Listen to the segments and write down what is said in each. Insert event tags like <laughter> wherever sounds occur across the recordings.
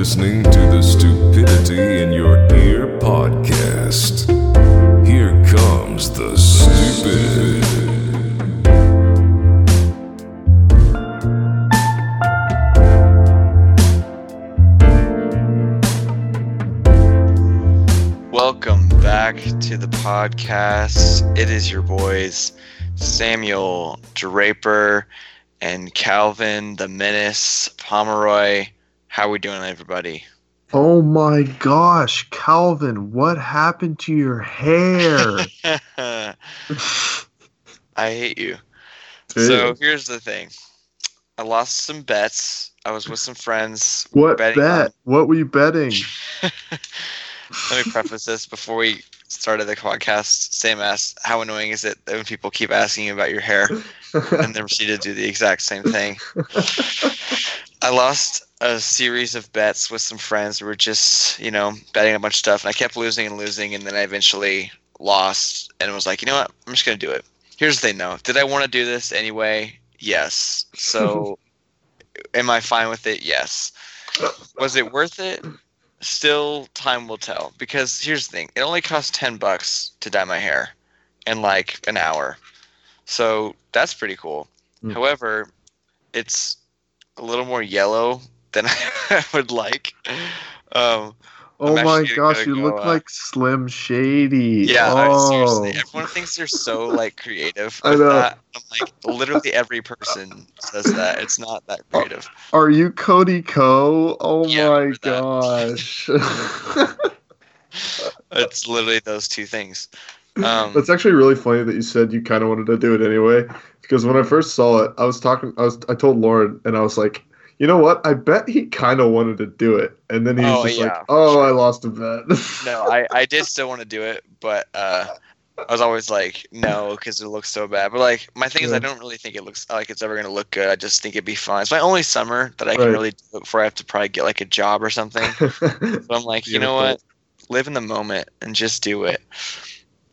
listening to the Stupidity in Your Ear podcast. Here comes the stupid. Welcome back to the podcast. It is your boys, Samuel Draper and Calvin the Menace Pomeroy. How we doing, everybody? Oh my gosh, Calvin, what happened to your hair? <laughs> I hate you. <laughs> Dude. So here's the thing. I lost some bets. I was with some friends. what betting bet? What were you betting? <laughs> Let me preface this before we started the podcast. Sam asked, "How annoying is it that when people keep asking you about your hair?" and then proceeded to do the exact same thing. I lost a series of bets with some friends who were just, you know, betting a bunch of stuff, and I kept losing and losing, and then I eventually lost and was like, you know what, I'm just gonna do it. Here's the thing, though. Did I want to do this anyway? Yes. So, <laughs> am I fine with it? Yes. Was it worth it? Still, time will tell. Because here's the thing: it only costs ten bucks to dye my hair, in like an hour. So that's pretty cool. Mm. However, it's a little more yellow than <laughs> I would like. Um, oh I'm my gosh, you go, look uh, like Slim Shady. yeah, I- oh. seriously, everyone thinks they're so like creative. <laughs> I know. That. I'm like, literally every person says that. It's not that creative. Are you Cody Ko? Oh Yeah, my gosh. <laughs> It's literally those two things. Um, That's actually really funny that you said you kind of wanted to do it anyway. Because when I first saw it, I was talking. I was. I told Lauren, and I was like, you know what? I bet he kind of wanted to do it, and then he was Oh, just yeah, like, oh, sure. I lost a bet. <laughs> no, I, I did still want to do it, but uh, I was always like, no, because it looks so bad. But like, my thing is, I don't really think it looks like it's ever gonna look good. I just think it'd be fun. It's my only summer that I can really do it before I have to probably get like a job or something. <laughs> So I'm like, you know what? Live in the moment and just do it.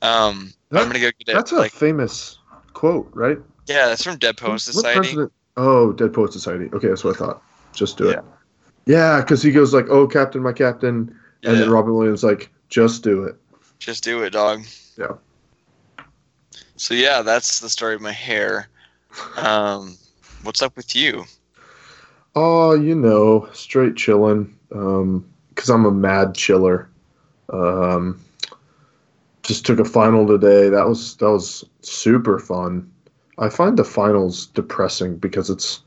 Um, That- I'm gonna go get it. That's a like, famous quote, right? yeah, that's from Dead Poet What Society. Oh, Dead Poet Society. Okay, that's what I thought. Just do it. Yeah. Because he goes like, "Oh, Captain, my Captain," and then. Robin Williams like, "Just do it." Just do it, dog. Yeah. So yeah, that's the story of my hair. Um, what's up with you? Oh, you know, straight chilling. Um, because I'm a mad chiller. Um, just took a final today. That was that was super fun. I find the finals depressing because it's,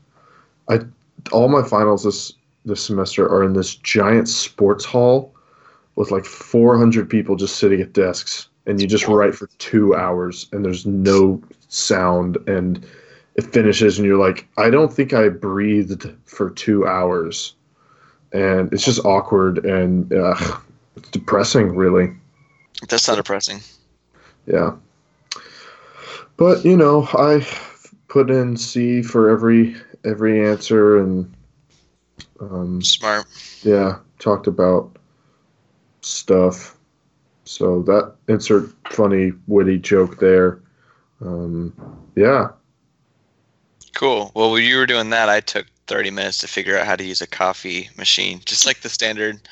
I, all my finals this this semester are in this giant sports hall, with like 400 people just sitting at desks, and you just write for two hours, and there's no sound, and it finishes, and you're like, I don't think I breathed for two hours, and it's just awkward and uh, it's depressing, really. That's not depressing. Yeah. But you know, I put in C for every every answer, and um, Smart. yeah, talked about stuff. So that insert funny witty joke there. Um, yeah, Cool. Well, when you were doing that, I took 30 minutes to figure out how to use a coffee machine, just like the standard,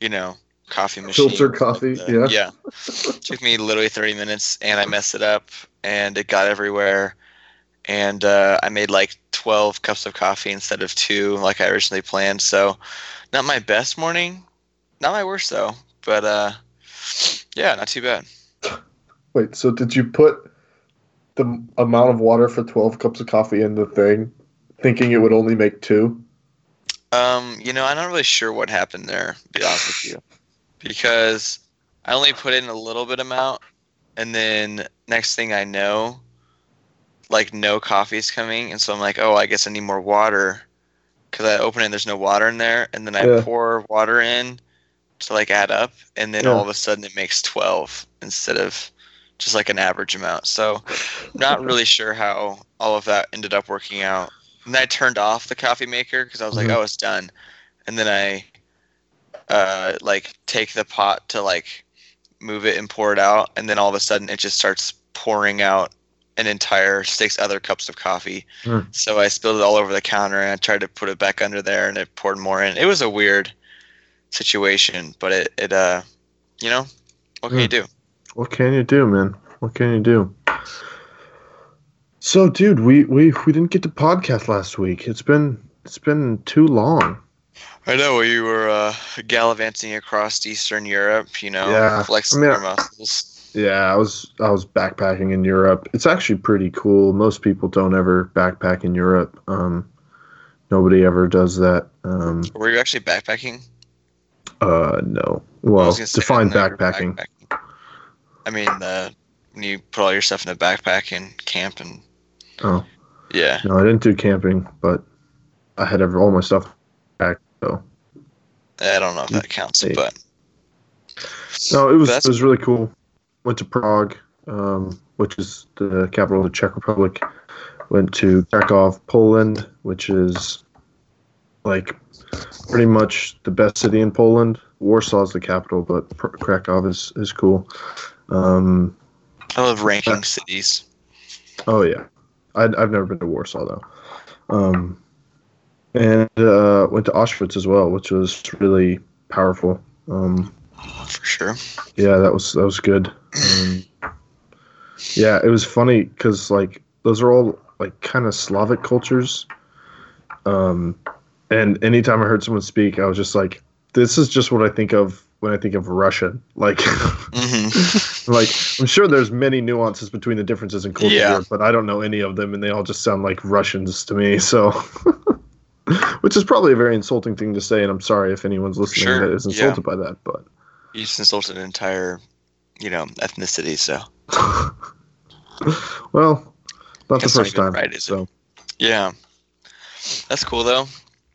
you know, coffee machine. Filter coffee, the- yeah. Yeah. took me literally 30 minutes, and I messed it up, and it got everywhere. And uh, I made like 12 cups of coffee instead of two, like I originally planned. So, not my best morning, not my worst though. But uh, yeah, not too bad. Wait, so did you put the amount of water for 12 cups of coffee in the thing, thinking it would only make two? Um, you know, I'm not really sure what happened there, to be honest with you. Because I only put in a little bit amount and then next thing I know, like no coffee is coming and so I'm like, "Oh, I guess I need more water." Cuz I open it and there's no water in there and then I Yeah. pour water in to like add up and then Yeah. all of a sudden it makes 12 instead of just like an average amount. So, not really <laughs> sure how all of that ended up working out. And then I turned off the coffee maker because I was like, Mhm. "Oh, it's done." And then I, uh, like take the pot to like move it and pour it out, and then all of a sudden it just starts pouring out an entire six other cups of coffee. Mm. So I spilled it all over the counter, and I tried to put it back under there, and it poured more in. It was a weird, situation, but it it uh, you know, what can Hmm. you do? What can you do, man? What can you do? So, dude, we we we didn't get to podcast last week. It's been it's been too long. I know you were uh, gallivanting across Eastern Europe, you know, Yeah, flexing I mean, your muscles. Yeah, I was I was backpacking in Europe. It's actually pretty cool. Most people don't ever backpack in Europe. Um, nobody ever does that. Um, Were you actually backpacking? uh, no. Well, was gonna say, I define didn't know you were backpacking. I mean, uh, when you put all your stuff in a backpack and camp and Oh. yeah, No, I didn't do camping, but I had ever all my stuff back. So I don't know if that counts, Hey. but no, it was it was really cool. Went to Prague, um, which is the capital of the Czech Republic. Went to Krakow, Poland, which is like pretty much the best city in Poland. Warsaw is the capital, but Krakow is is cool. Um, I love ranking cities. Oh yeah, I'd, I've never been to Warsaw though, um, and uh, went to Auschwitz as well, which was really powerful. Um, For sure. yeah, that was that was good. Um, yeah, it was funny because like those are all like kind of Slavic cultures, um, and anytime I heard someone speak, I was just like, this is just what I think of when I think of Russian. Like, hmm <laughs> like I'm sure there's many nuances between the differences in culture, Yeah. but I don't know any of them, and they all just sound like Russians to me. So, <laughs> <laughs> which is probably a very insulting thing to say, and I'm sorry if anyone's listening Sure, that is yeah. insulted by that. But You just insulted an entire, you know, ethnicity. So <laughs> well, not That's the first even time. right, is it? so yeah, that's cool though.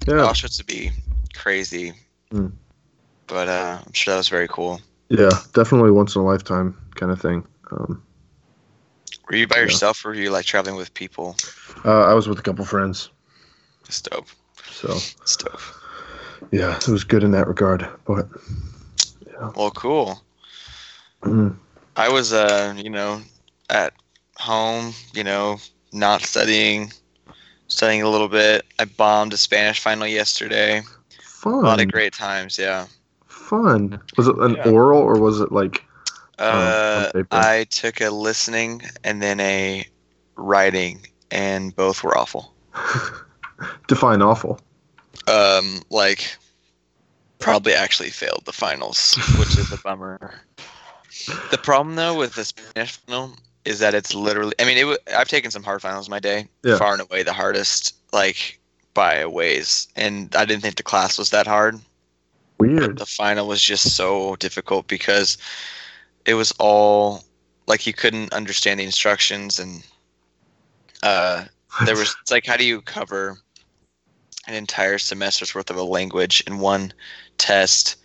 yeah, Auschwitz would be crazy, Mm. but uh, I'm sure that was very cool. yeah, definitely once in a lifetime kind of thing. Um, Were you by Yeah. yourself, or were you like traveling with people? uh, I was with a couple friends, It's dope. So It's dope. yeah, it was good in that regard. But Well, cool. mm, I was, uh, you know, at home, you know, not studying, studying a little bit. I bombed a Spanish final yesterday. Fun. A lot of great times, yeah. fun. Was it an Yeah. oral or was it like? Uh, paper. I took a listening and then a writing, and both were awful. <laughs> Define awful. Um, like, probably actually failed the finals, which is a bummer. The problem though with the Spanish final is that it's literally. I mean, it. wa- I've taken some hard finals in my day. Yeah. Far and away the hardest, like by a ways, and I didn't think the class was that hard. Weird. The final was just so difficult because it was all like you couldn't understand the instructions and uh there was it's <laughs> like how do you cover an entire semester's worth of a language in one test.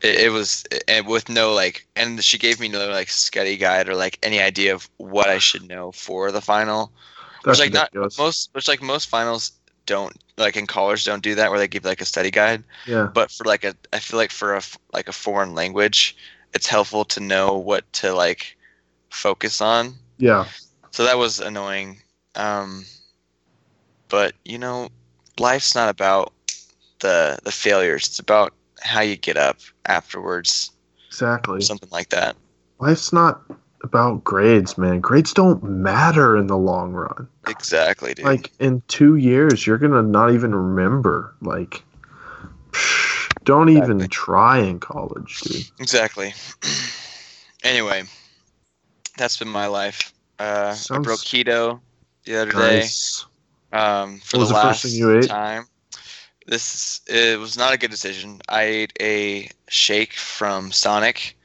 It, it was and with no like and she gave me no like study guide or like any idea of what i should know for the final. That's which like not most which like most finals don't like in college don't do that where they give like a study guide. Yeah. but for like a i feel like for a like a foreign language it's helpful to know what to like focus on. Yeah. so that was annoying. Um but you know life's not about the the failures it's about how you get up afterwards Exactly. something like that Life's not about grades, man. Grades don't matter in the long run. exactly dude Like in two years, you're gonna not even remember. Like, psh, don't even try in college, dude. exactly <clears throat> anyway that's been my life uh i Sounds broke keto the other day Nice. Um, for What was the last thing you ate? time. This it was not a good decision. I ate a shake from Sonic.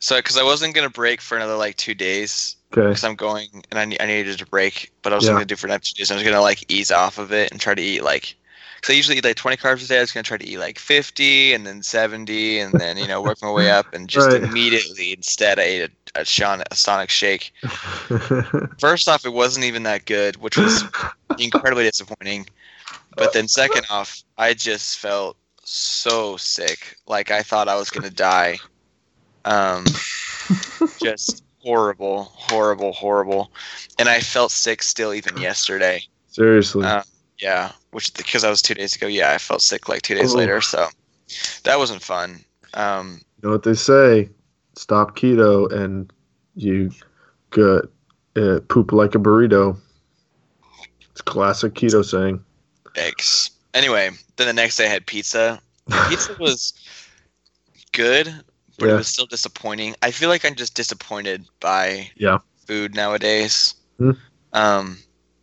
So, because I wasn't gonna break for another like two days, Okay. because I'm going and I, I needed to break, but I was Yeah. gonna do for another two days. I was gonna like ease off of it and try to eat like. Because I usually eat like 20 carbs a day. I was gonna try to eat like 50 and then 70 and then you know work my way up and just Right. immediately instead I ate a, a, Shon- a Sonic shake. <laughs> First off, it wasn't even that good, which was incredibly disappointing. But then second off, I just felt so sick. Like I thought I was gonna die. Um, just <laughs> horrible, horrible, horrible. And I felt sick still even yesterday. Seriously. Uh, Yeah, which because I was two days ago. Yeah, I felt sick like two days Oh. later. So that wasn't fun. Um, You know what they say? Stop keto and you get uh, poop like a burrito. It's classic keto saying. eggs. Anyway, then the next day I had pizza. Pizza <laughs> was good, but Yeah. it was still disappointing. I feel like I'm just disappointed by Yeah. food nowadays. Hmm. Um,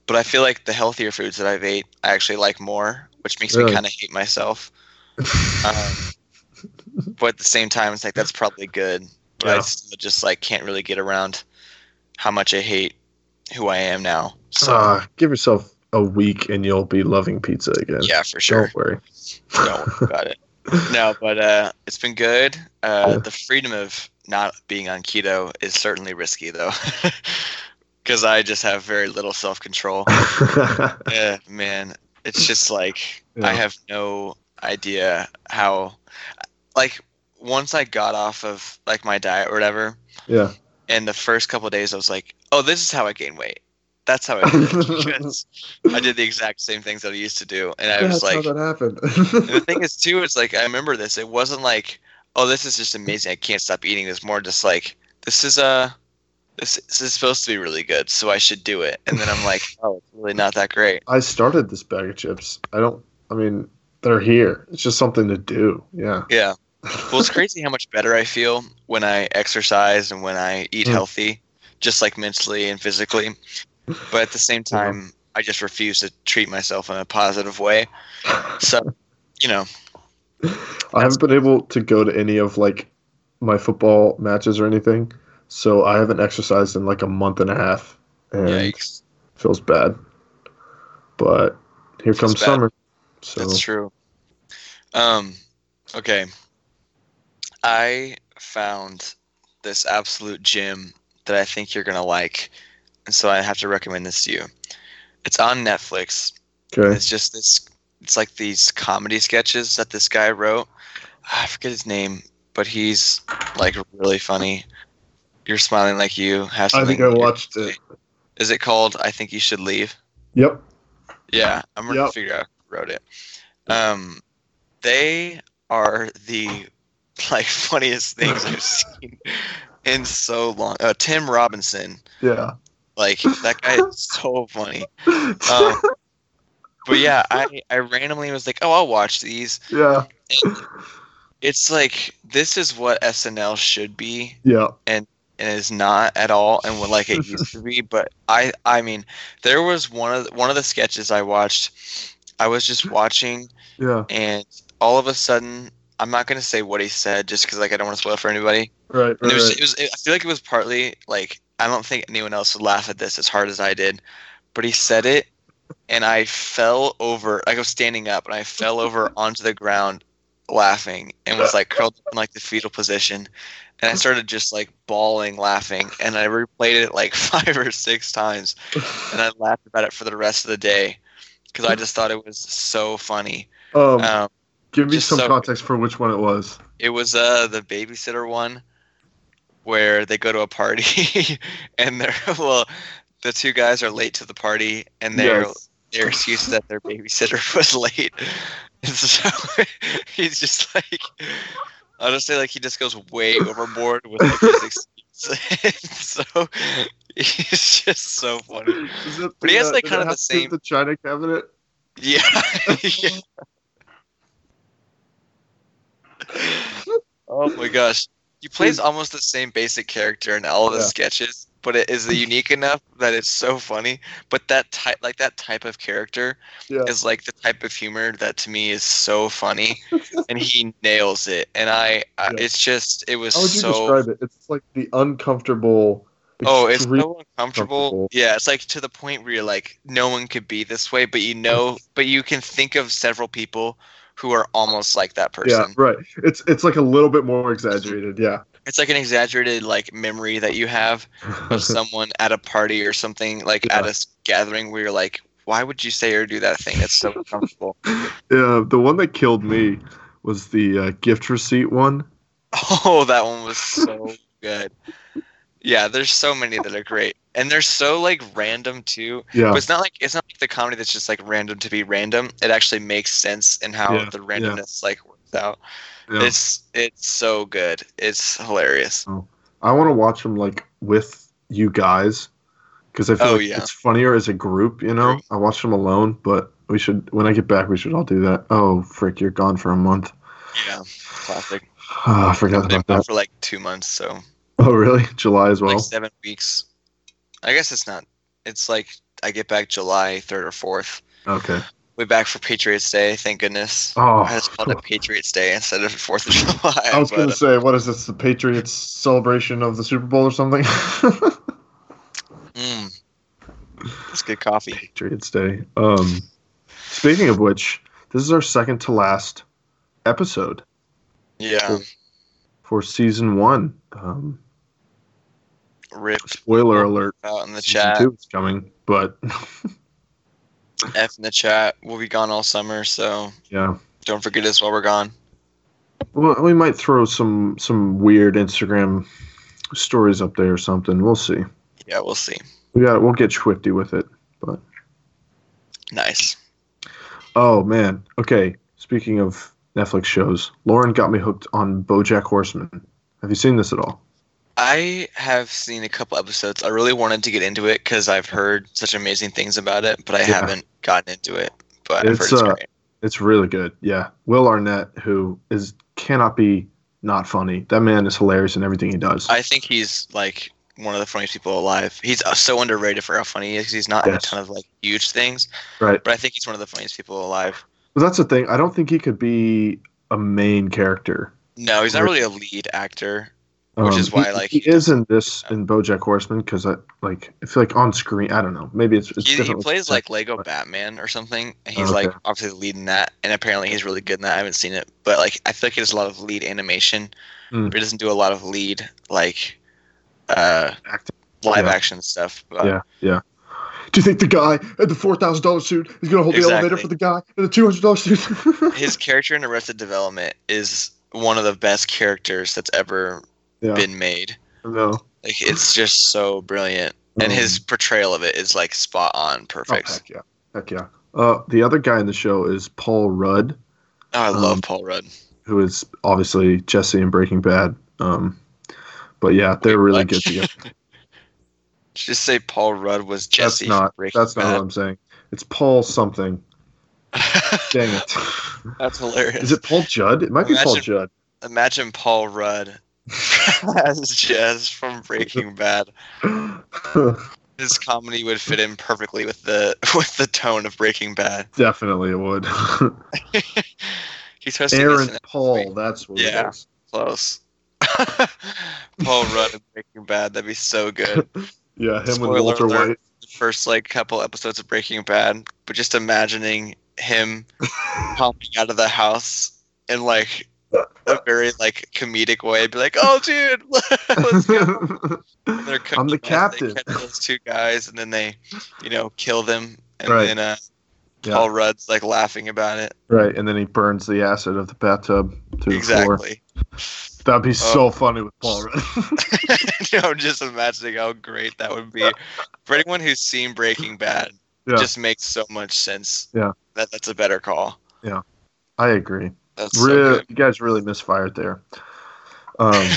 but I feel like the healthier foods that I've ate, I actually like more, which makes Really? me kind of hate myself. <laughs> Um, but at the same time, it's like that's probably good. But I still just like can't really get around how much I hate who I am now. So Ah, give yourself a week and you'll be loving pizza again. yeah, for sure. Don't worry. Don't worry about it. <laughs> No, but uh, it's been good. Uh, Yeah. The freedom of not being on keto is certainly risky, though, <laughs> because I just have very little self control. <laughs> yeah, man, it's just like I have no idea how, like, once I got off of like my diet or whatever, yeah. and the first couple of days I was like, oh, this is how I gain weight. That's how I do it. <laughs> I did the exact same things that I used to do, and I was That's like, that happened. <laughs> the thing is too is like I remember this. It wasn't like, oh, this is just amazing. I can't stop eating. It's more just like this is uh this, this is supposed to be really good, so I should do it. And then I'm like, <laughs> oh, it's really not that great. I started this bag of chips. I don't. I mean, they're here. It's just something to do. Yeah. Yeah. <laughs> Well, it's crazy how much better I feel when I exercise and when I eat Mm. healthy, just like mentally and physically. But at the same time, I just refuse to treat myself in a positive way. <laughs> So, you know, I haven't been able to go to any of like my football matches or anything, so I haven't exercised in like a month and a half, and yikes. feels bad. But here Feels comes bad. summer, so That's true. Um, okay. I found this absolute gym that I think you're gonna like, and so I have to recommend this to you. It's on Netflix. okay. It's just this. It's like these comedy sketches that this guy wrote. I forget his name, but he's like really funny. You're smiling like you have something. I think I watched it. Is it called "I Think You Should Leave"? Yep. Yeah, I'm gonna Yep. figure out who wrote it. Um, they are the <laughs> like funniest things I've <laughs> seen in so long. Uh, Tim Robinson, Yeah. like that guy is <laughs> so funny. Um, but yeah, I I randomly was like, oh, I'll watch these. yeah. And it's like this is what SNL should be, Yeah. and is not at all, and what like it used to be. <laughs> But I I mean, there was one of the, one of the sketches I watched. I was just watching Yeah. and all of a sudden i'm not going to say what he said just because like i don't want to spoil it for anybody Right. Right. it was, right. it was i feel like it was partly like i don't think anyone else would laugh at this as hard as i did but he said it and i fell over like i was standing up and i fell over <laughs> onto the ground laughing and was like curled up in like the fetal position and i started just like bawling laughing and i replayed it like <laughs> five or six times and i laughed about it for the rest of the day because i just thought it was so funny um, um, give me some so- context for which one it was. It was uh the babysitter one where they go to a party <laughs> and they're <laughs> well the two guys are late to the party and their Yes. their excuse is that their babysitter was late. And so he's just like I'll just say like he just goes way overboard with like his excuse. so he's just so funny. Is it But he has, like, does kind of the have to do same- The China cabinet. Yeah. Yeah. <laughs> <laughs> Oh my gosh. He plays almost the same basic character in all of the Yeah. sketches, but it is unique enough that it's so funny. But that type like that type of character Yeah. is like the type of humor that to me is so funny <laughs> and he nails it. And I, I Yeah. it's just it was How would you so describe it? It's like the uncomfortable. Oh, it's so uncomfortable. comfortable. Yeah, it's like to the point where you're like, no one could be this way, but you know, but you can think of several people who are almost like that person. Yeah, right. It's it's like a little bit more exaggerated. Yeah. It's like an exaggerated like memory that you have <laughs> of someone at a party or something like at a gathering where you're like, why would you say or do that thing? That's so uncomfortable. <laughs> yeah. The one that killed me was the uh, gift receipt one. oh, that one was so good. Yeah, there's so many that are great, and they're so like random too. Yeah. But it's not like it's not like the comedy that's just like random to be random. It actually makes sense in how Yeah, the randomness like works out. Yeah. It's it's so good. It's hilarious. Oh. I want to watch them like with you guys because I feel Oh, like yeah. it's funnier as a group. You know, I watch them alone, but we should when I get back, we should all do that. Oh, frick, you're gone for a month. Yeah, classic. Oh, <sighs> I forgot Been about gone that. for like two months, so Oh, really? <laughs> July as well. like seven weeks. I guess it's not. It's like I get back July third or fourth. Okay. We back for Patriots Day. Thank goodness. Oh, I just called it Patriots Day instead of Fourth of July. <laughs> I was gonna uh, say, what is this? The Patriots celebration of the Super Bowl or something? <laughs> mm, it's good coffee. Patriots Day. Um, speaking of which, this is our second to last episode Yeah. for season one. Um, Rip spoiler alert: out in the season chat. two is coming, but <laughs> F in the chat. We'll be gone all summer, so yeah. don't forget us while we're gone. Well, we might throw some some weird Instagram stories up there or something. We'll see. Yeah, we'll see. We got we'll get swifty with it. But Nice. oh man, okay. Speaking of Netflix shows, Lauren got me hooked on BoJack Horseman. Have you seen this at all? I have seen a couple episodes. I really wanted to get into it because I've heard such amazing things about it, but I Yeah. haven't gotten into it. But It's, it's uh. It's really good. Yeah, Will Arnett, who is cannot be not funny. That man is hilarious in everything he does. I think he's like one of the funniest people alive. He's uh, so underrated for how funny he is. 'cause He's not in a ton of like huge things, right. but I think he's one of the funniest people alive. But that's the thing. I don't think he could be a main character. No, he's not really a lead actor. Which is Um, why, he- like, he, he is in this in BoJack Horseman because I like I feel like on screen. I don't know. Maybe it's, it's He, he plays like Lego but- Batman or something. And he's Oh, like obviously leading that, and apparently he's really good in that. I haven't seen it, but like I feel like he does a lot of lead animation, Mm. but he doesn't do a lot of lead like uh Acting. live Yeah. action stuff. But yeah, yeah. Do you think the guy in the four thousand dollars suit is gonna hold the elevator for the guy in the two hundred dollars suit? <laughs> his character in Arrested Development is one of the best characters that's ever yeah, been made. no. Like it's just so brilliant, and Um, his portrayal of it is like spot on, oh, perfect. heck yeah, heck yeah. Uh, the other guy in the show is Paul Rudd, Oh, I love Um, Paul Rudd. who is obviously Jesse in Breaking Bad. Um, but yeah, they're really good together. <laughs> Just say Paul Rudd was Jesse. that's not. That's not what I'm saying. It's Paul something. <laughs> Dang it. That's hilarious. Is it Paul Judd? It might be Paul Imagine- Judd. Imagine Paul Rudd <laughs> as Jess from Breaking Bad. His comedy would fit in perfectly with the <laughs> with the tone of Breaking Bad. Definitely it would. <laughs> He's hosting Aaron Paul, that's what Yeah. Close. Paul Rudd in Breaking Bad. That'd be so good. Yeah, him Spoiler with Walter alert. White. The first like couple episodes of Breaking Bad, but just imagining him popping out of the house and like a very like comedic way, be like, "Oh, dude, <laughs> let's go." <laughs> They're I'm the captain. Those two guys, and then they, you know, kill them, and Right. then uh, Yeah. Paul Rudd's like laughing about it. Right, and then he burns the acid of the bathtub to the floor. That'd be so funny with Paul Rudd. <laughs> You know, I'm just imagining how great that would be for anyone who's seen Breaking Bad. Yeah. Just makes so much sense. Yeah. That that's a better call. Yeah, I agree. That's so good. you guys really misfired there. Um,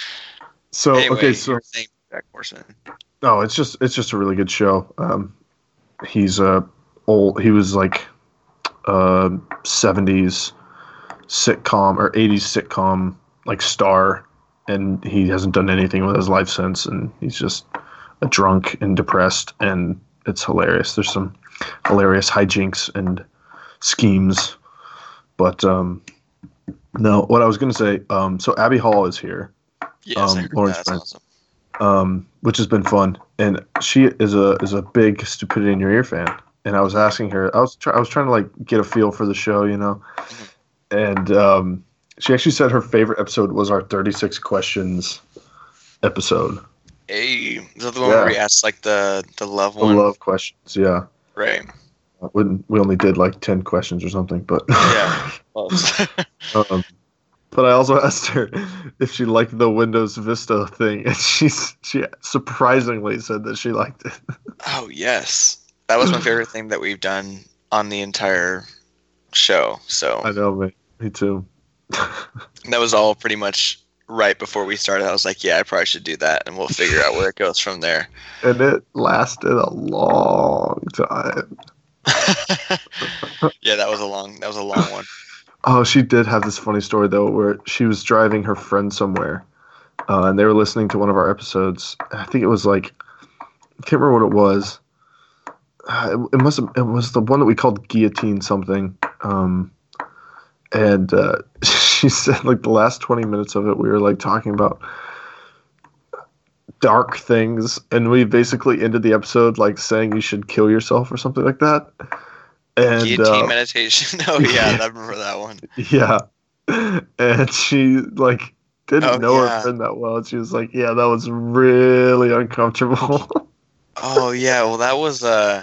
<laughs> so anyway, okay, so Jack Horseman. no, it's just it's just a really good show. Um, he's uh old. He was like uh seventies sitcom or eighties sitcom like star, and he hasn't done anything with his life since, and he's just a drunk and depressed, and it's hilarious. There's some hilarious hijinks and schemes, but um, no. What I was gonna say, um, so Abby Hall is here. Yes, Um, I heard Lawrence that. That's awesome. um, which has been fun. And she is a is a big stupidity in your ear fan. And I was asking her, I was try, I was trying to like get a feel for the show, you know. And um, she actually said her favorite episode was our thirty six questions episode, Hey, is that the one Yeah. where we asked like the the love the one? love questions. Yeah, Right. When we only did like ten questions or something, but Yeah. <laughs> <laughs> Um, but I also <laughs> asked her if she liked the Windows Vista thing, and she's she surprisingly said that she liked it. oh yes, that was my favorite thing that we've done on the entire show. So I know, me, me too. that was all pretty much right before we started. I was like, yeah, I probably should do that, and we'll figure out where it goes from there. and it lasted a long time. <laughs> yeah, that was a long that was a long one. Oh, she did have this funny story though, where she was driving her friend somewhere, uh, and they were listening to one of our episodes. I think it was like, I can't remember what it was. Uh, it, it must have, it was the one that we called guillotine something. Um, and uh, <laughs> she said like the last twenty minutes of it, we were like talking about dark things, and we basically ended the episode like saying you should kill yourself or something like that. And Guillotine uh, meditation. <laughs> Oh yeah, I <laughs> remember that one. yeah. And she like didn't Oh, know yeah. her friend that well. And she was like, Yeah, that was really uncomfortable. <laughs> Oh yeah, well that was uh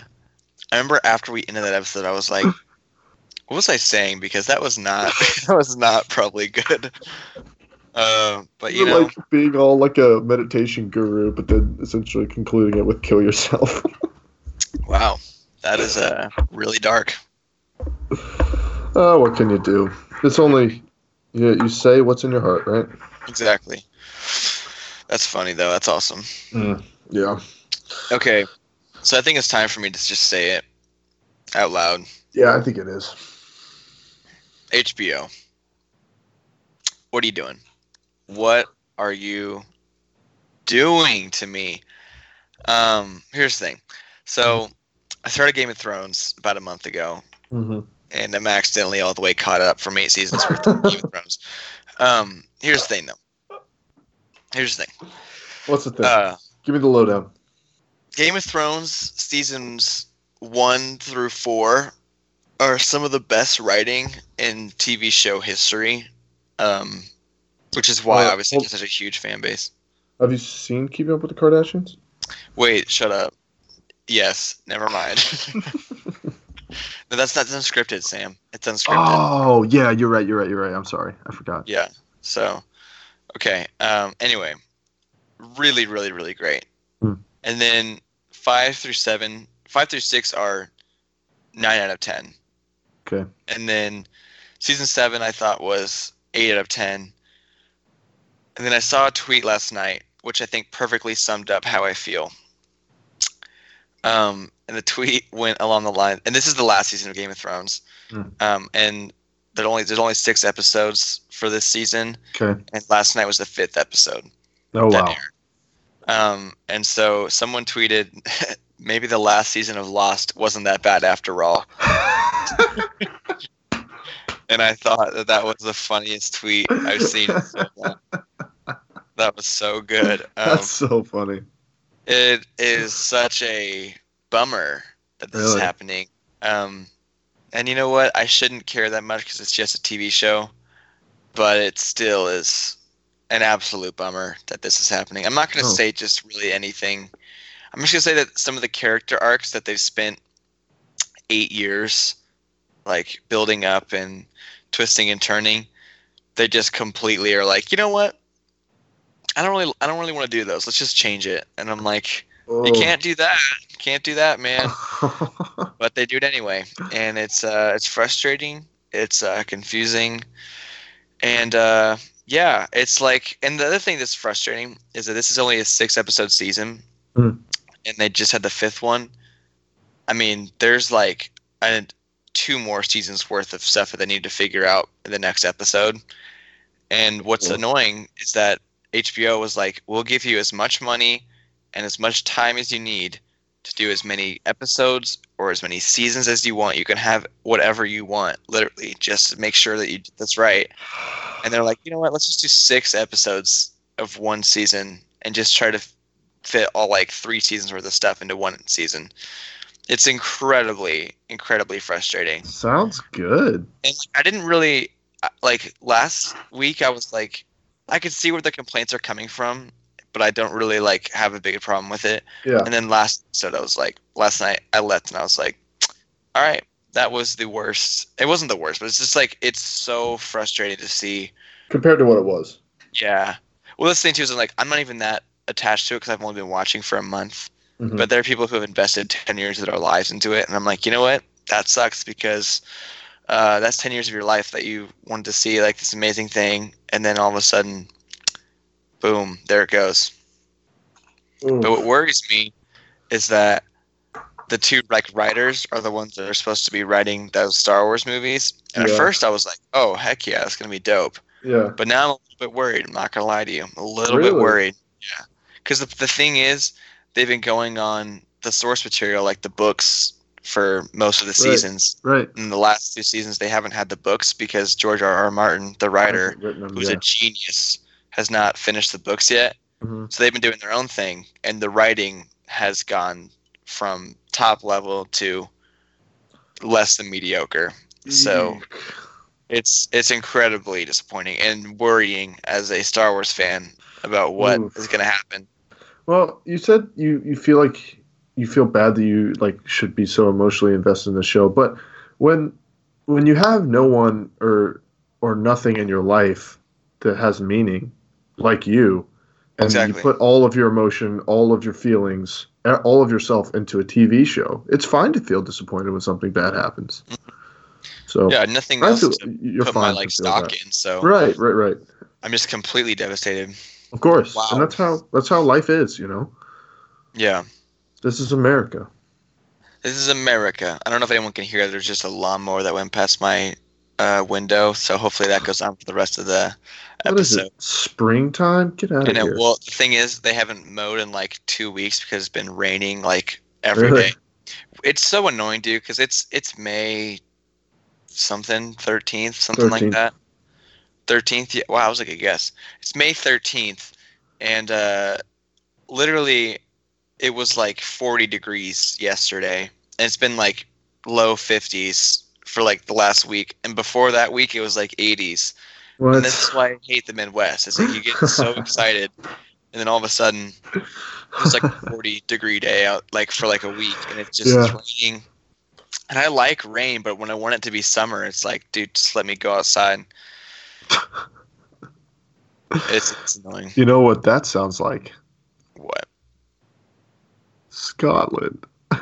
I remember after we ended that episode I was like what was I saying? Because that was not that was not probably good. Uh, but you You're, know like being all like a meditation guru, but then essentially concluding it with kill yourself. <laughs> wow. That is uh really dark. oh, what can you do? It's only you, you say what's in your heart, right? Exactly. That's funny though. That's awesome. Yeah. Okay. So I think it's time for me to just say it out loud. Yeah, I think it is. HBO. What are you doing? What are you doing to me? Um, here's the thing. So I started Game of Thrones about a month ago, Mm-hmm. and I'm accidentally all the way caught up from eight seasons worth of Game of <laughs> Thrones. Um, here's the thing though. Here's the thing. What's the thing? Uh, Give me the lowdown. Game of Thrones seasons one through four are some of the best writing in TV show history, um, which is why Well, obviously well- such a huge fan base. Have you seen Keeping Up with the Kardashians? Wait, shut up. Yes, never mind. <laughs> <laughs> no, that's not unscripted, Sam. It's unscripted. Oh, yeah, you're right. You're right. You're right. I'm sorry. I forgot. Yeah. So, okay. Um. Anyway, really, really, really great. Hmm. And then five through seven, five through six are nine out of ten. Okay. And then season seven, I thought was eight out of ten. And then I saw a tweet last night, which I think perfectly summed up how I feel. Um, and the tweet went along the line, and this is the last season of Game of Thrones. Hmm. Um, and there only there's only six episodes for this season, Okay. and last night was the fifth episode Oh, wow. aired. Um, and so someone tweeted, <laughs> maybe the last season of Lost wasn't that bad after all. <laughs> And I thought that that was the funniest tweet I've seen. so. <laughs> That was so good. <laughs> Um, That's so funny. it is such a bummer that this is happening. Um, and you know what? I shouldn't care that much because it's just a TV show, but it still is an absolute bummer that this is happening. I'm not going to Oh. say just really anything. I'm just going to say that some of the character arcs that they've spent eight years like building up and twisting and turning, they just completely are like, you know what? I don't really, I don't really want to do those. Let's just change it. And I'm like, Oh. you can't do that. Can't do that, man. <laughs> but they do it anyway, and it's uh, it's frustrating. It's uh, confusing, and uh, yeah, it's like. And the other thing that's frustrating is that this is only a six episode season, Hmm. and they just had the fifth one. I mean, there's like a, two more seasons worth of stuff that they need to figure out in the next episode. And what's Yeah. annoying is that HBO was like, "We'll give you as much money and as much time as you need to do as many episodes or as many seasons as you want. You can have whatever you want, literally, just to make sure that you that's right." And they're like, "You know what? Let's just do six episodes of one season and just try to fit all like three seasons worth of stuff into one season." It's incredibly, incredibly frustrating Sounds good. and like, I didn't really uh, like last week. I was like, I could see where the complaints are coming from, but I don't really like have a big problem with it. Yeah. And then last episode, I was like, last night I left and I was like, all right, that was the worst. It wasn't the worst, but it's just like it's so frustrating to see. Compared to what it was. Yeah. Well, this thing too is like I'm not even that attached to it because I've only been watching for a month. Mhm. But there are people who have invested ten years of their lives into it, and I'm like, you know what? That sucks because uh, that's 10 years of your life that you wanted to see like this amazing thing and then all of a sudden boom there it goes but what worries me is that the two like writers are the ones that are supposed to be writing those Star Wars movies. And Yeah. at first I was like, "Oh heck yeah, it's gonna be dope." yeah. But now I'm a little bit worried. I'm not gonna lie to you. I'm a little bit worried. Yeah, because the the thing is, they've been going on the source material, like the books, for most of the seasons. Right. In the last two seasons, they haven't had the books because George R. R. Martin, the writer, them, who's yeah. a genius, has not finished the books yet. Mhm. So they've been doing their own thing, and the writing has gone from top level to less than mediocre. So it's it's incredibly disappointing and worrying as a Star Wars fan about what is Oof. going to happen. Well, you said you, you feel like you feel bad that you like should be so emotionally invested in the show, but when when you have no one or or nothing in your life that has meaning, like you, and Exactly. you put all of your emotion, all of your feelings, all of yourself into a TV show, it's fine to feel disappointed when something bad happens. Mm-hmm. So Yeah, nothing else feel, to you're put fine my like stock that. in. So Right, right, right. I'm just completely devastated. Of course, Wow. and that's how that's how life is. You know, Yeah. This is America. This is America. I don't know if anyone can hear. There's just a lawnmower that went past my uh, window, so hopefully that goes on for the rest of the What is episode. it? Springtime? Get out I of know. here. Well, the thing is, they haven't mowed in like two weeks because it's been raining like every day. Really? It's so annoying, dude. Because it's it's May something thirteenth, something 13th. like that. Thirteenth. Yeah. Wow, I was like a guess. It's May thirteenth, and uh, literally, it was like forty degrees yesterday, and it's been like low fifties for like the last week, and before that week, it was like eighties. What? And this is why I hate the Midwest. It's like you get so <laughs> excited, and then all of a sudden, it's like a <laughs> 40 degree day out, like for like a week, and it's just Yeah. it's raining. And I like rain, but when I want it to be summer, it's like, dude, just let me go outside. <laughs> It's, it's annoying. you know what that sounds like? What? Scotland. <laughs>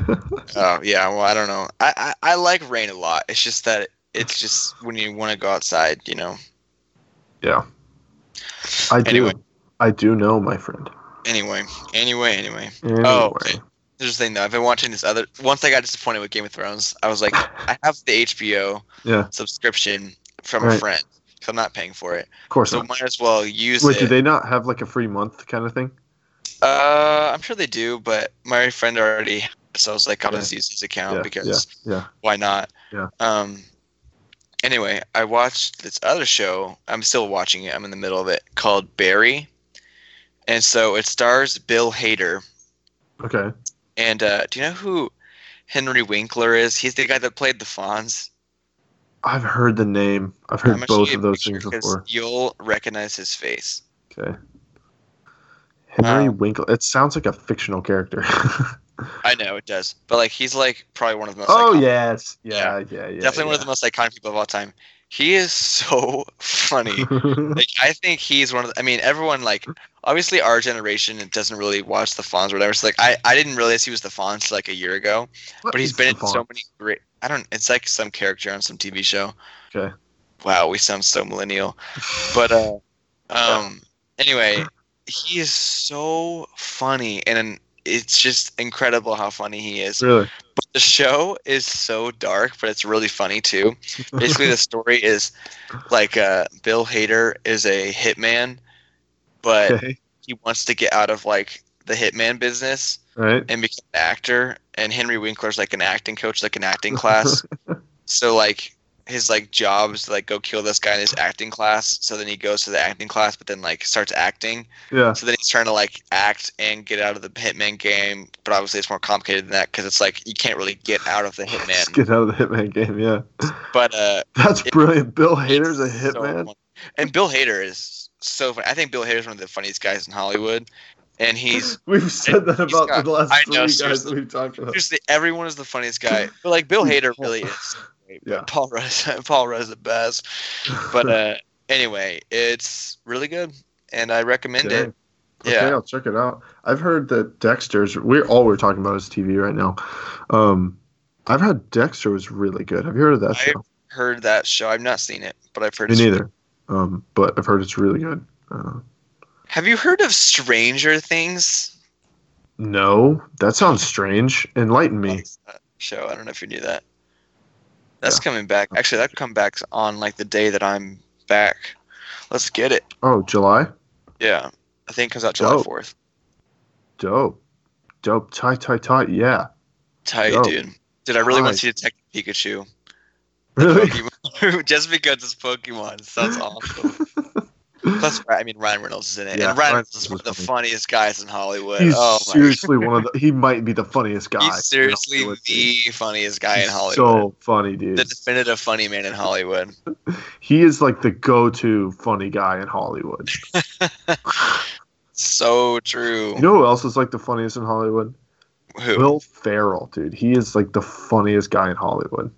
Oh yeah. Well, I don't know. I, I I like rain a lot. It's just that it's just when you want to go outside, you know. yeah. I do. I do know, my friend. Anyway, anyway, anyway. Anyway. Oh, okay. There's the thing though. I've been watching this other. Once I got disappointed with Game of Thrones, I was like, <laughs> I have the HBO Yeah. subscription from a friend. So I'm not paying for it. Of course So not. might as well use Wait, it. do they not have like a free month kind of thing? Uh, I'm sure they do, but my friend already. So I was like, I'll Yeah. just use his account yeah, because yeah, why not? Yeah. Um. Anyway, I watched this other show. I'm still watching it. I'm in the middle of it called Barry, and so it stars Bill Hader. Okay. And uh, do you know who Henry Winkler is? He's the guy that played the Fonz. I've heard the name. I've heard I'm gonna show both of those things before. You'll recognize his face. Okay. Henry Um, Winkle. It sounds like a fictional character. <laughs> I know it does, but like he's like probably one of the most. oh iconic- yes. Yeah, yeah, yeah. definitely one of the most iconic people of all time. He is so <laughs> funny. <laughs> like I think he's one of. The, I mean, everyone like obviously our generation doesn't really watch the Fonz or whatever. So like I I didn't realize he was the Fonz like a year ago, What but he's been in the so many great. I don't. It's like some character on some TV show. Okay. Wow, we sound so millennial. But uh, um, anyway, he is so funny, and it's just incredible how funny he is. Really? But the show is so dark, but it's really funny too. Basically, the story is like uh, Bill Hader is a hitman, but Okay. he wants to get out of like the hitman business Right. and become an actor. And Henry Winkler's like an acting coach, like an acting class. <laughs> so like his like jobs like go kill this guy in his acting class. So then he goes to the acting class, but then like starts acting. Yeah. So then he's trying to like act and get out of the hitman game, but obviously it's more complicated than that because it's like you can't really get out of the <laughs> hitman. get out of the Hitman game. Yeah. But uh, <laughs> That's It- brilliant. Bill Hader's a it's so hitman. and Bill Hader is so funny. I think Bill Hader is one of the funniest guys in Hollywood, and he's <laughs> We've said that about got- the last I three know, guys that we've talked about. seriously everyone is the funniest guy. But like Bill Hader really is. Yeah. Paul Rudd, <laughs> Paul Rudd's the best. But <laughs> uh, anyway, it's really good, and I recommend it. Okay, Yeah. I'll check it out. I've heard that Dexter's. We're all we're talking about is TV right now. Um, I've heard Dexter was really good. Have you heard of that I- show? heard that show. I've not seen it, but I've heard. Me it's- neither. Um, but I've heard it's really good. Uh, Have you heard of Stranger Things? no, that sounds strange. Enlighten me. Show. I don't know if you knew that. That's coming back. Actually, that come back on like the day that I'm back. Let's get it. Oh, July. Yeah, I think it comes out July fourth. Dope. Dope. Tight, tight, tight. Yeah. Tight, Dope. dude. Did I really want to see Detective Pikachu. <laughs> Really? <laughs> Just because it's Pokemon. Sounds awesome. <laughs> Plus, I mean, Ryan Reynolds is in it, Yeah, and Ryan Reynolds is one of the funniest guys in Hollywood. He's oh seriously one of the. He might be the funniest guy. He's seriously in Hollywood, dude. the funniest guy in Hollywood. So funny, dude. the definitive funny man in Hollywood. <laughs> He is like the go-to funny guy in Hollywood. <laughs> So true. You know who else is like the funniest in Hollywood? Who? Will Ferrell, dude. He is like the funniest guy in Hollywood.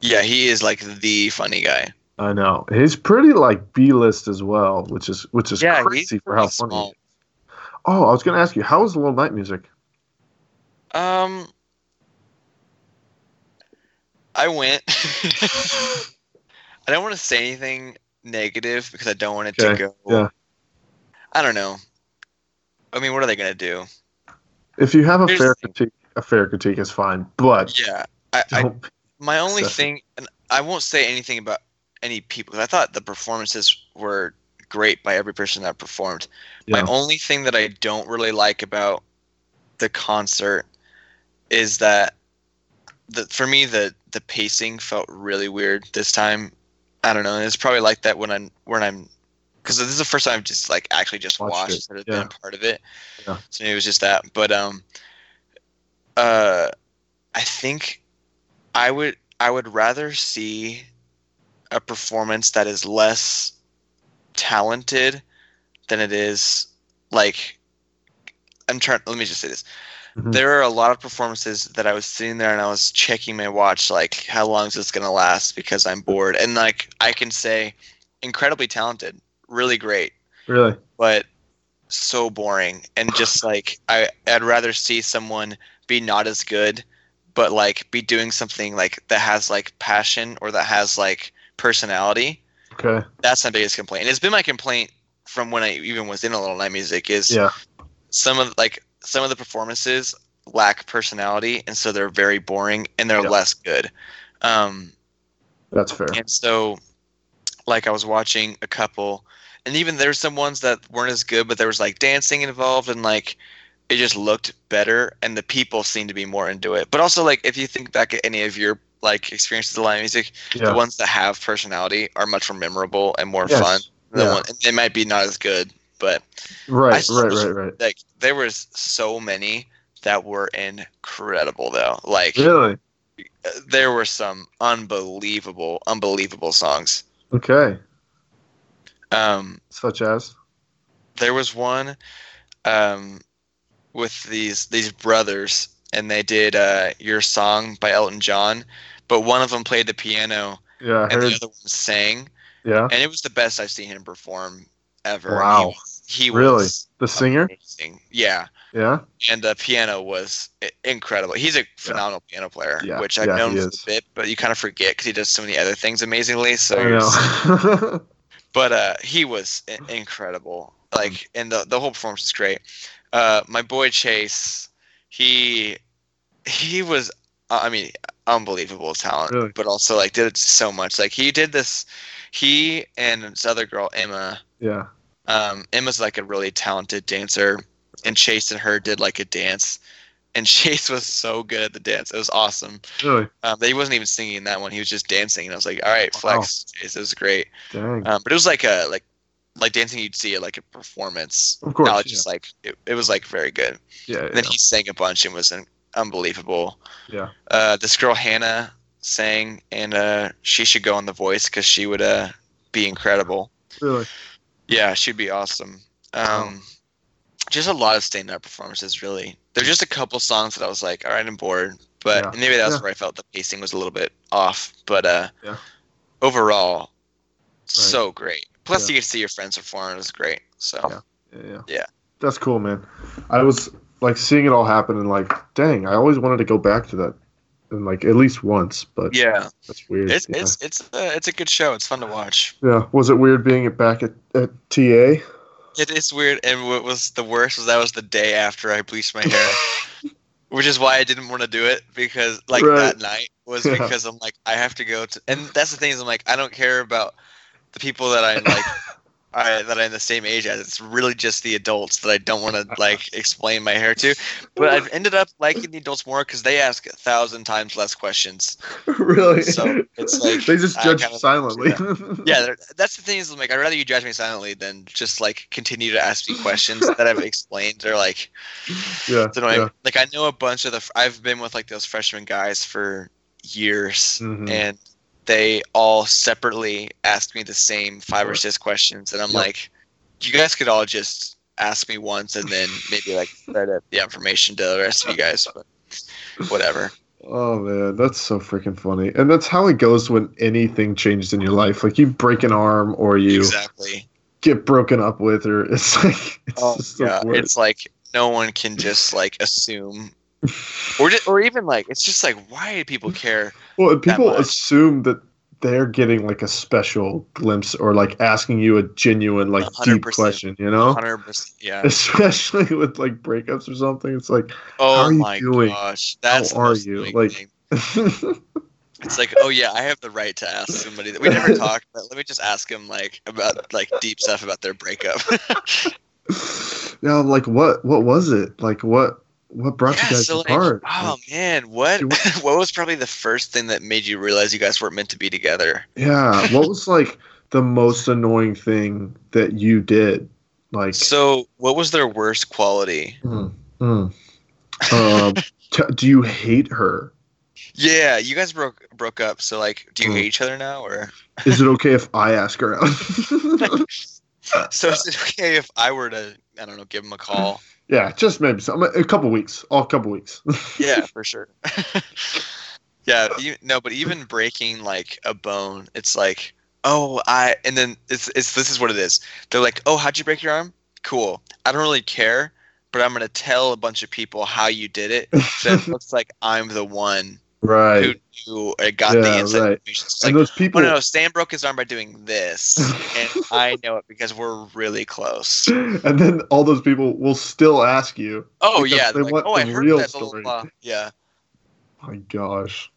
Yeah, he is like the funny guy. I know. He's pretty like B-list as well, which is which is Yeah, crazy for how funny. small. Oh, I was gonna ask you, how was the Little Night Music? Um, I went. <laughs> I don't want to say anything negative because I don't want it Okay, to go. yeah. I don't know. I mean, what are they gonna do? If you have a Here's fair critique, a fair critique is fine, but Yeah, I, I my only thing, and I won't say anything about any people. I thought the performances were great by every person that performed. yeah. My only thing that I don't really like about the concert is that the for me the the pacing felt really weird this time. I don't know. It's probably like that when I'm when I'm because this is the first time I've just like actually just Watched watched it, instead of yeah. been a part of it. Yeah. So maybe it was just that. But um uh I think I would I would rather see a performance that is less talented than it is like I'm trying let me just say this. Mhm. There are a lot of performances that I was sitting there and I was checking my watch like how long is this going to last because I'm bored and like I can say incredibly talented, really great, Really? but so boring and just <laughs> like I I'd rather see someone be not as good but like be doing something like that has like passion or that has like personality Okay. that's my biggest complaint. And it's been my complaint from when I even was in a little night music is Yeah. some of like some of the performances lack personality and so they're very boring and they're Yeah. less good. Um That's fair. and so like I was watching a couple and even there's some ones that weren't as good but there was like dancing involved and like it just looked better and the people seemed to be more into it. But also like if you think back at any of your like experiences of live music, Yeah. the ones that have personality are much more memorable and more Yes. fun. The Yeah. one, they might be not as good, but Right, right, right, right. like there was so many that were incredible though. Like Really? there were some unbelievable, unbelievable songs. Okay. Um, Such as? there was one um, with these these brothers, and they did uh, "Your Song" by Elton John, but one of them played the piano Yeah, and the other one sang, Yeah. and it was the best I've seen him perform ever. Wow. He, he Really? was The singer? amazing. Yeah. Yeah. and the piano was incredible. He's a phenomenal piano player, Yeah, which I've yeah, known for a bit, but you kind of forget because he does so many other things amazingly. So, I know. <laughs> <laughs> but uh, he was incredible. Like, and the the whole performance is great. Uh, my boy Chase, he he was, uh, I mean, unbelievable talent, Really? but also like did so much. Like he did this, he and this other girl Emma. yeah. Um, Emma's like a really talented dancer, and Chase and her did like a dance, and <laughs> Chase was so good at the dance. It was awesome. Really? Um, he wasn't even singing in that one. He was just dancing, and I was like, "All right, Wow. flex, Chase. It was great." Dang. Um, but it was like a like like dancing you'd see at like a performance. Of course, Not just like it, it was like very good. yeah. And then yeah. he sang a bunch and was un- unbelievable. Yeah. Uh, this girl Hannah sang, and uh, she should go on The Voice because she would uh, be incredible. Really? Yeah, she'd be awesome. Um, just a lot of stand-up performances. Really, there's just a couple songs that I was like, all right, I'm bored. But Yeah. maybe that's Yeah. where I felt the pacing was a little bit off. But uh, Yeah. overall, so great. Plus, Yeah. you get to see your friends perform. It was great. So Yeah. Yeah, yeah. That's cool, man. I was like seeing it all happen and like, dang, I always wanted to go back to that and like at least once, but Yeah, that's weird. it's yeah. it's it's uh, it's a good show. It's fun to watch. yeah. Was it weird being back at, at TA? It is weird, and what was the worst was that was the day after I bleached my hair, <laughs> which is why I didn't want to do it because like Right. that night was Yeah. because I'm like I have to go to, and that's the thing is I'm like I don't care about the people that I'm like. <laughs> I, that I'm the same age as. It's really just the adults that I don't want to like <laughs> explain my hair to. But I've ended up liking the adults more because they ask a thousand times less questions. really? So, it's <laughs> like, they just judge silently. Yeah, that's the thing is like I'd rather you judge me silently than just like continue to ask me questions that I've explained. They're like yeah. yeah. Like I know a bunch of the I've been with like those freshman guys for years, Mhm. and they all separately ask me the same five or six questions, and I'm Yep. like, you guys could all just ask me once and then <laughs> maybe like spread the information to the rest of you guys, but whatever. Oh man, that's so freaking funny. And that's how it goes when anything changes in your life. Like you break an arm or you Exactly. get broken up with or <laughs> it's like it's Oh, just yeah, it's like no one can just like assume, <laughs> or just, or even like it's just like why do people care? Well, people assume that they're getting like a special glimpse or like asking you a genuine like deep 100%. question, you know? Hundred percent. Yeah. <laughs> Especially with like breakups or something. It's like Oh are you my doing? gosh, that's How are you? Like- <laughs> It's like, oh yeah, I have the right to ask somebody that we never talked, but let me just ask them like about like deep stuff about their breakup. yeah, like what what was it? Like what what brought you guys so like, apart? oh man, what <laughs> what was probably the first thing that made you realize you guys weren't meant to be together? Yeah. What <laughs> was like the most annoying thing that you did? Like, So, what was their worst quality? mm, mm. Um, <laughs> t- do you hate her? Yeah, you guys broke broke up. So like, do you Mm. hate each other now, or Is it okay if I ask her out? so is it okay if I were to I don't know give him a call? Yeah, just maybe some, a couple weeks. All a couple weeks. <laughs> yeah, for sure. <laughs> yeah, you, no, but even breaking like a bone, it's like, oh, I, and then it's it's this is what it is. They're like, oh, how'd you break your arm? Cool. I don't really care, but I'm gonna tell a bunch of people how you did it. So it <laughs> looks like I'm the one right. who knew got Yeah, the inside right. information. It's and like, those oh people. no, no, Stan broke his arm by doing this, and <laughs> I know it because we're really close. and then all those people will still ask you. Oh yeah, they like, want oh, I the heard real that. Blah, blah, story. blah. Yeah. My gosh.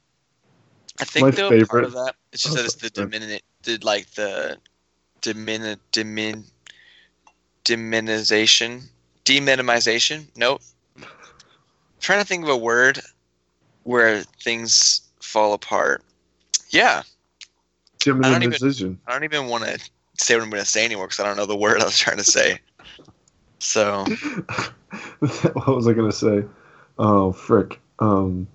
I think My though part of that it's just Oh, that it's the sorry. did like the dimin dimin diminization deminimization. Nope. trying to think of a word where things fall apart. Yeah, Jim I don't even- I don't even want to say what I'm going to say anymore because I don't know the <laughs> word I was trying to say. So <laughs> what was I gonna say? Oh frick. Um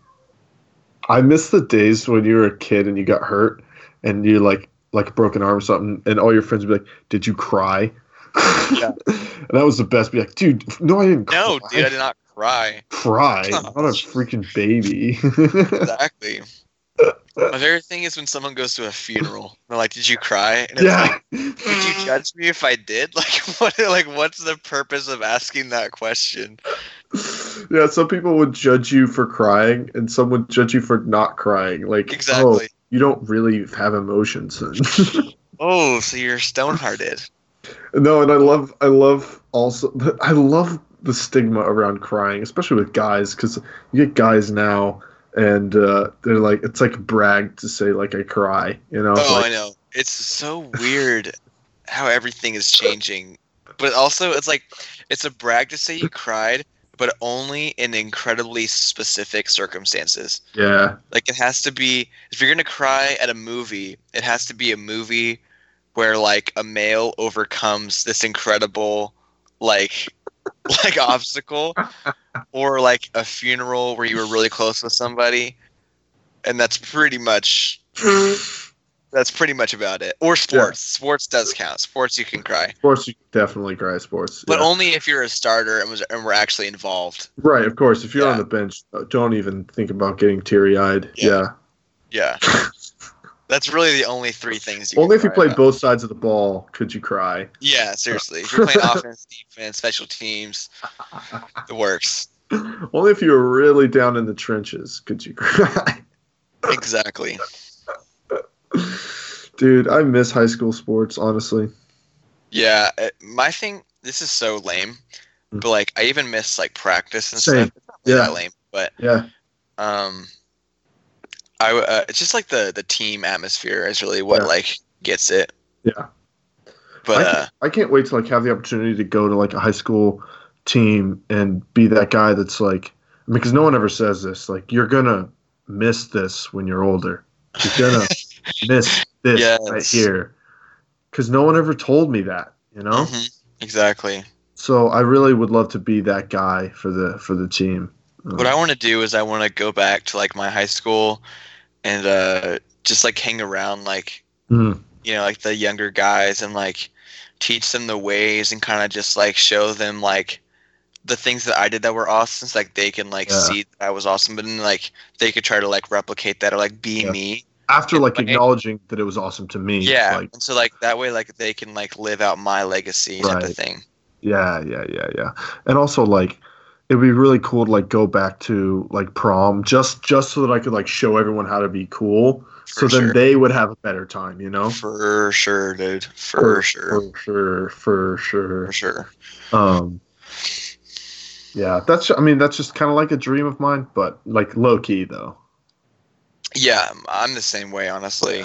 I miss the days when you were a kid and you got hurt and you like like a broken arm or something and all your friends would be like, Did you cry? Yeah. <laughs> and that was the best. Be like, dude, no, I didn't no, cry. dude, I did not cry. cry. <laughs> I'm not a freaking baby. Exactly. <laughs> My favorite thing is when someone goes to a funeral. They're like, "Did you cry?" And it's like, yeah. Would you judge me if I did? <laughs> Like what like what's the purpose of asking that question? yeah, some people would judge you for crying and some would judge you for not crying. Like oh, Exactly. you don't really have emotions then. Oh, so you're stone hearted. No, and I love, I love also, I love the stigma around crying, especially with guys, because you get guys now, and uh, they're like, it's like brag to say like I cry, you know? Oh, like, I know. It's so weird how everything is changing. But also it's like it's a brag to say you cried, but only in incredibly specific circumstances. yeah, Like it has to be if you're gonna cry at a movie, it has to be a movie where like a male overcomes this incredible like <laughs> like obstacle or like a funeral where you were really close with somebody and that's pretty much that's pretty much about it. Or sports. Sports does count. Sports you can cry. Sports you definitely cry. Sports, but yeah. only if you're a starter and was and we're actually involved. Right, of course. If you're on the bench, uh, don't even think about getting teary eyed. Yeah. Yeah, yeah that's really the only three things you only if you played about. both sides of the ball could you cry. Yeah, seriously. If you're playing <laughs> offense, defense, special teams, it works. Only if you were really down in the trenches could you cry. exactly. <laughs> Dude, I miss high school sports, honestly. Yeah, uh, my thing. This is so lame, Mm. but like I even miss like practice and Same. stuff. It's not really Yeah. that lame, but Yeah. um, I uh, it's just like the the team atmosphere is really what Yeah. like gets it. Yeah. But I, uh, can't, I can't wait to like have the opportunity to go to like a high school team and be that guy that's like because no one ever says this like you're gonna miss this when you're older you're gonna <laughs> miss this right here because no one ever told me that you know mhm, exactly. so i really would love to be that guy for the for the team What I want to do is I want to go back to like my high school and uh, just like hang around like Mm, you know like the younger guys and like teach them the ways and kind of just like show them like the things that I did that were awesome so like they can like Yeah. see that I was awesome but then like they could try to like replicate that or like be Yeah. me after like Right. acknowledging that it was awesome to me yeah like and so like that way like they can like live out my legacy type of thing Yeah, yeah, yeah, yeah. And also like it'd be really cool to like go back to like prom just just so that I could like show everyone how to be cool. for so then they would have a better time, you know? for sure dude for, sure For sure, for sure. for sure Um Yeah, that's I mean that's just kind of like a dream of mine, but like low key though. yeah I'm the same way honestly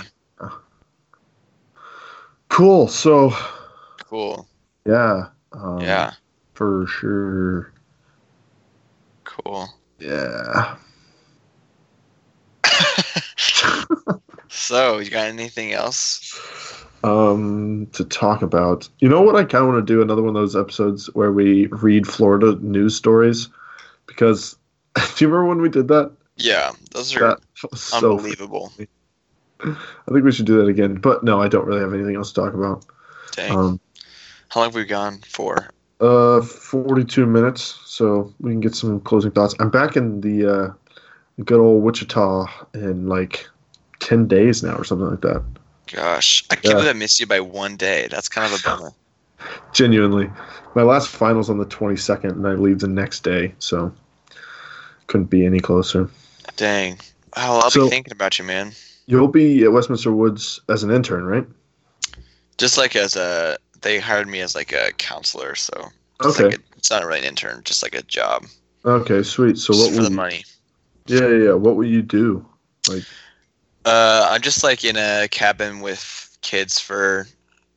Cool. So, cool yeah. Um, yeah For sure. Cool. Yeah. <laughs> so you got anything else? Um to talk about. You know what i kind of want to do? Another one of those episodes where we read florida news stories? Because <laughs> do you remember when we did that? Yeah those are so unbelievable. <laughs> I think we should do that again but no i don't really have anything else to talk about. Dang. Um how long have we gone for uh 42 minutes so we can get some closing thoughts. I'm back in the uh good old wichita in like 10 days now or something like that. Gosh i can't Yeah. believe i missed you by one day. That's kind of a bummer. <laughs> Genuinely. My last finals on the 22nd and i leave the next day so couldn't be any closer. Dang. Oh i'll So- be thinking about you man. you'll be at westminster woods as an intern right? Just like as a they hired me as like a counselor so it's okay. like a, it's not really an intern just like a job. Okay sweet. So just what for the you, money. Yeah yeah yeah. What will you do? Like, uh i'm just like in a cabin with kids for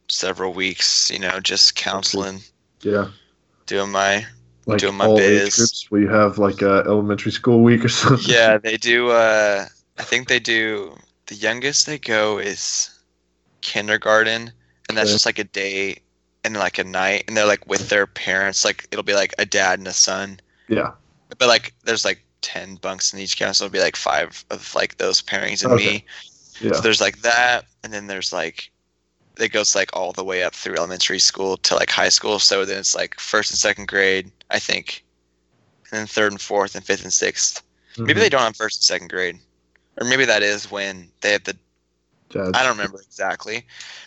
several weeks you know just counseling. Yeah. Doing my like Doing my all biz. will you have like a elementary school week or something? Yeah they do uh i think they do the youngest they go is kindergarten and that's Okay. just like a day and like a night and they're like with their parents like it'll be like a dad and a son yeah but like there's like 10 bunks in each cabin so it'll be like five of like those pairings and Okay. me yeah so there's like that and then there's like it goes like all the way up through elementary school to like high school so then it's like first and second grade i think and then third and fourth and fifth and 6th Maybe Mhm. they don't have first and second grade, or maybe that is when they have the. I don't remember exactly,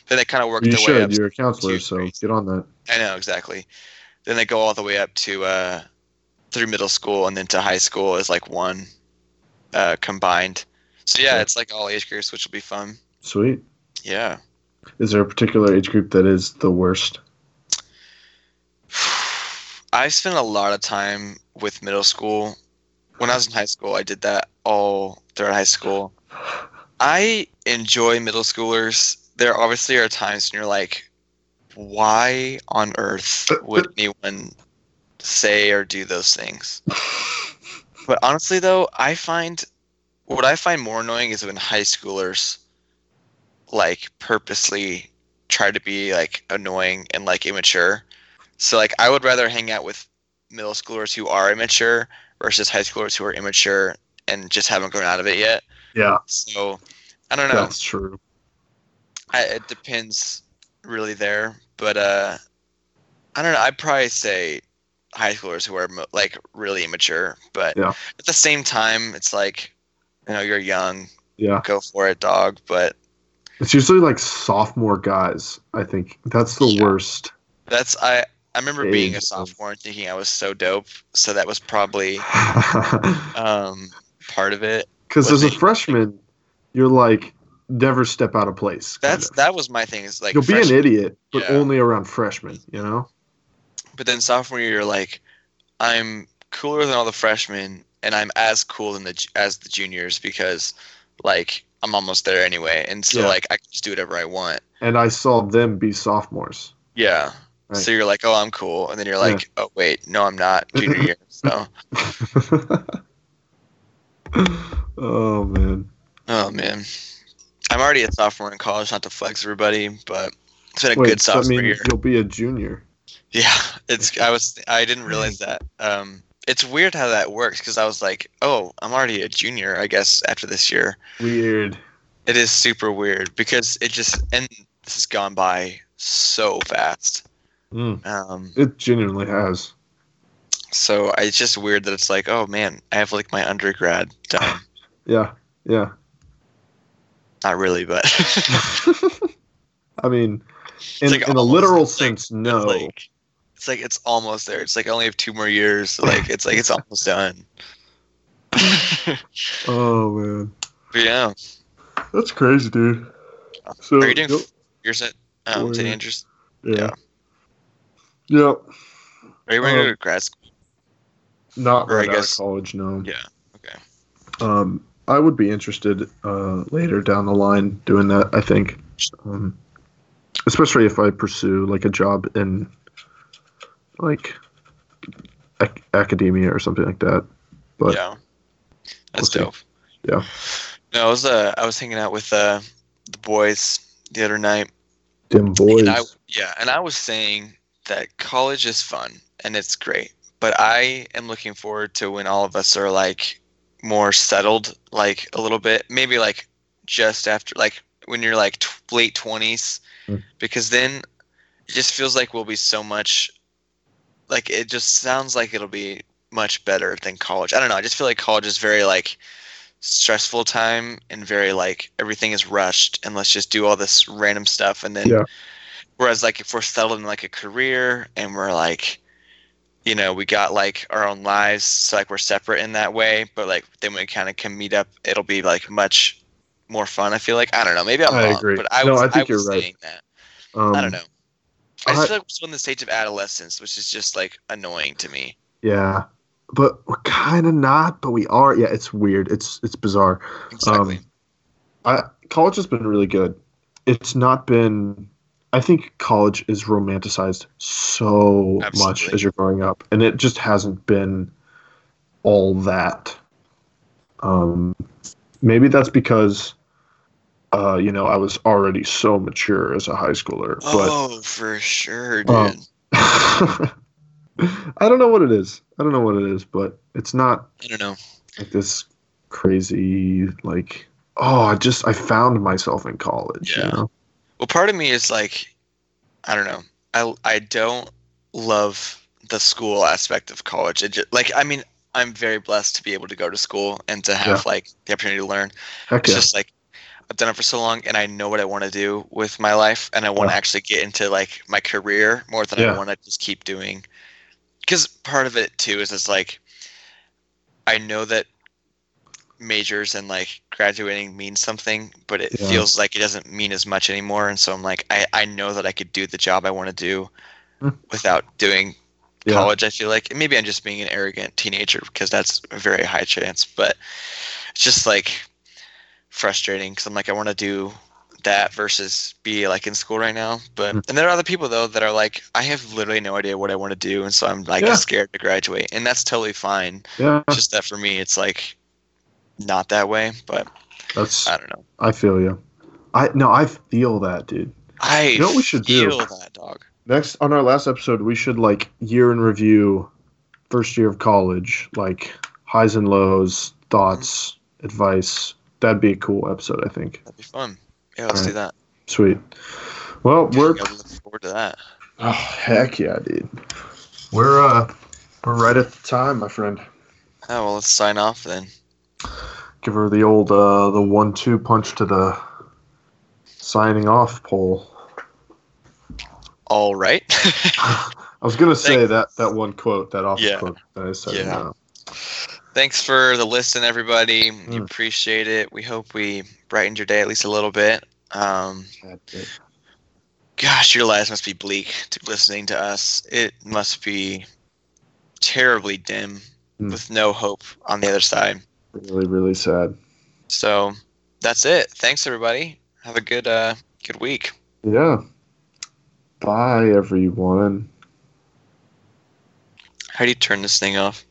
but they kind of work you their way should up. you're a counselor so get on that I know exactly. Then they go all the way up to uh, through middle school, and then to high school is like one uh, combined. So yeah, Okay. it's like all age groups, which will be fun. sweet Yeah. is there a particular age group that is the worst <sighs> I spent a lot of time with middle school. When I was in high school, I did that all throughout high school. <sighs> I enjoy middle schoolers. There obviously are times when you're like, why on earth would anyone say or do those things? But honestly, though, I find what I find more annoying is when high schoolers like purposely try to be like annoying and like immature. So like I would rather hang out with middle schoolers who are immature versus high schoolers who are immature and just haven't grown out of it yet. Yeah So I don't know. that's true I, it depends really there, but uh, I don't know. I'd probably say high schoolers who are mo- like really immature, but Yeah. at the same time, it's like you know you're young, yeah go for it, dog. But It's usually like sophomore guys. I think that's the Yeah. worst. that's I I remember being a sophomore and thinking I was so dope. So that was probably <laughs> um, part of it. Because as a freshman, you're like never step out of place. That's of. that was my thing. Is like You'll be an idiot, but yeah. only around freshmen. You know. But then sophomore year, you're like, I'm cooler than all the freshmen, and I'm as cool than the as the juniors because, like, I'm almost there anyway, and so Yeah. like I can just do whatever I want. And I saw them be sophomores. Yeah. Right. So you're like, oh, I'm cool, and then you're like, oh wait, no, I'm not. Junior year. So, <laughs> oh man. oh man, I'm already a sophomore in college. Not to flex everybody, but it's been a Wait, good that sophomore means year. you'll be a junior. Yeah, it's. I was. I didn't realize that. Um, it's weird how that works because I was like, oh, I'm already a junior. I guess after this year. Weird. It is super weird because it just and this has gone by so fast. Mm, Um, it genuinely has. So it's just weird that it's like, oh man, I have like my undergrad done. <laughs> Yeah. Yeah. Not really, but <laughs> I mean, in, like in a literal sense, no. it's like it's like it's almost there. It's like I only have two more years. So <laughs> like it's like it's almost done. oh man, but yeah, that's crazy, dude. So are you doing yep, yours at um, St. Andrews? yeah. Yep. Are you going to go Um, to grad school? Not Or I right out of guess- college, no. Yeah. Okay. Um, I would be interested uh, later down the line doing that. I think, um, especially if I pursue like a job in like ac- academia or something like that. But yeah, that's we'll dope. Yeah. No, I was uh, I was hanging out with uh, the boys the other night, dim boys. And I, yeah, and I was saying that college is fun and it's great, but I am looking forward to when all of us are like more settled, like a little bit, maybe like just after, like when you're like t- late twenties, Mm. because then it just feels like we'll be so much, like it just sounds like it'll be much better than college. I don't know. I just feel like college is very like stressful time and very like everything is rushed and let's just do all this random stuff and then Yeah. whereas like if we're settled in like a career and we're like you know we got like our own lives so like we're separate in that way but like then we kind of can meet up it'll be like much more fun i feel like i don't know maybe i'm I wrong agree. but i No, was, I think was you're right. that um, i don't know i just feel like we're still in the stage of adolescence which is just like annoying to me Yeah, but we're kind of not. But we are. Yeah, it's weird. It's it's bizarre. exactly Um, I college has been really good. It's not been. I think college is romanticized so much as you're growing up, and it just hasn't been all that. Um, maybe that's because, uh, you know, I was already so mature as a high schooler. oh for sure dude Um, <laughs> I don't know what it is. I don't know what it is, but it's not i don't know like this crazy like oh i just i found myself in college Yeah. you know Well, part of me is like, I don't know. I I don't love the school aspect of college. It just, like I mean, I'm very blessed to be able to go to school and to have like the opportunity to learn. heck It's yeah just like I've done it for so long, and I know what I want to do with my life, and I want to Yeah. actually get into like my career more than Yeah. I want to just keep doing. Because part of it too is it's like I know that majors and like graduating means something, but it Yeah. feels like it doesn't mean as much anymore. And so I'm like, I, I know that I could do the job I want to do Hmm. without doing Yeah. college. I feel like maybe I'm just being an arrogant teenager because that's a very high chance, but it's just like frustrating because I'm like, I want to do that versus be like in school right now. But Hmm. and there are other people though that are like, I have literally no idea what I want to do, and so I'm like Yeah. scared to graduate, and that's totally fine. yeah It's just that for me, it's like not that way. But that's I don't know. i feel you i no i feel that dude I You know what we should do? feel that dog. next on our last episode we should like year in review first year of college like highs and lows thoughts advice that'd be a cool episode i think That'd be fun. Yeah, let's do that. sweet well we're Yeah, I'm looking forward to that. oh heck yeah dude we're uh we're right at the time my friend Oh well, let's sign off then. Give her the old uh the one two punch to the signing off pole All right. <laughs> <laughs> I was gonna say that that one quote, that office Yeah. quote that I said. Yeah. Thanks for the listen, everybody. We Mm. appreciate it. We hope we brightened your day at least a little bit. Um, gosh, your lives must be bleak to listening to us. It must be terribly dim Mm. with no hope on the other side. Really, really sad. So that's it. Thanks, everybody. Have a good uh, good week. Yeah. Bye, everyone. How do you turn this thing off?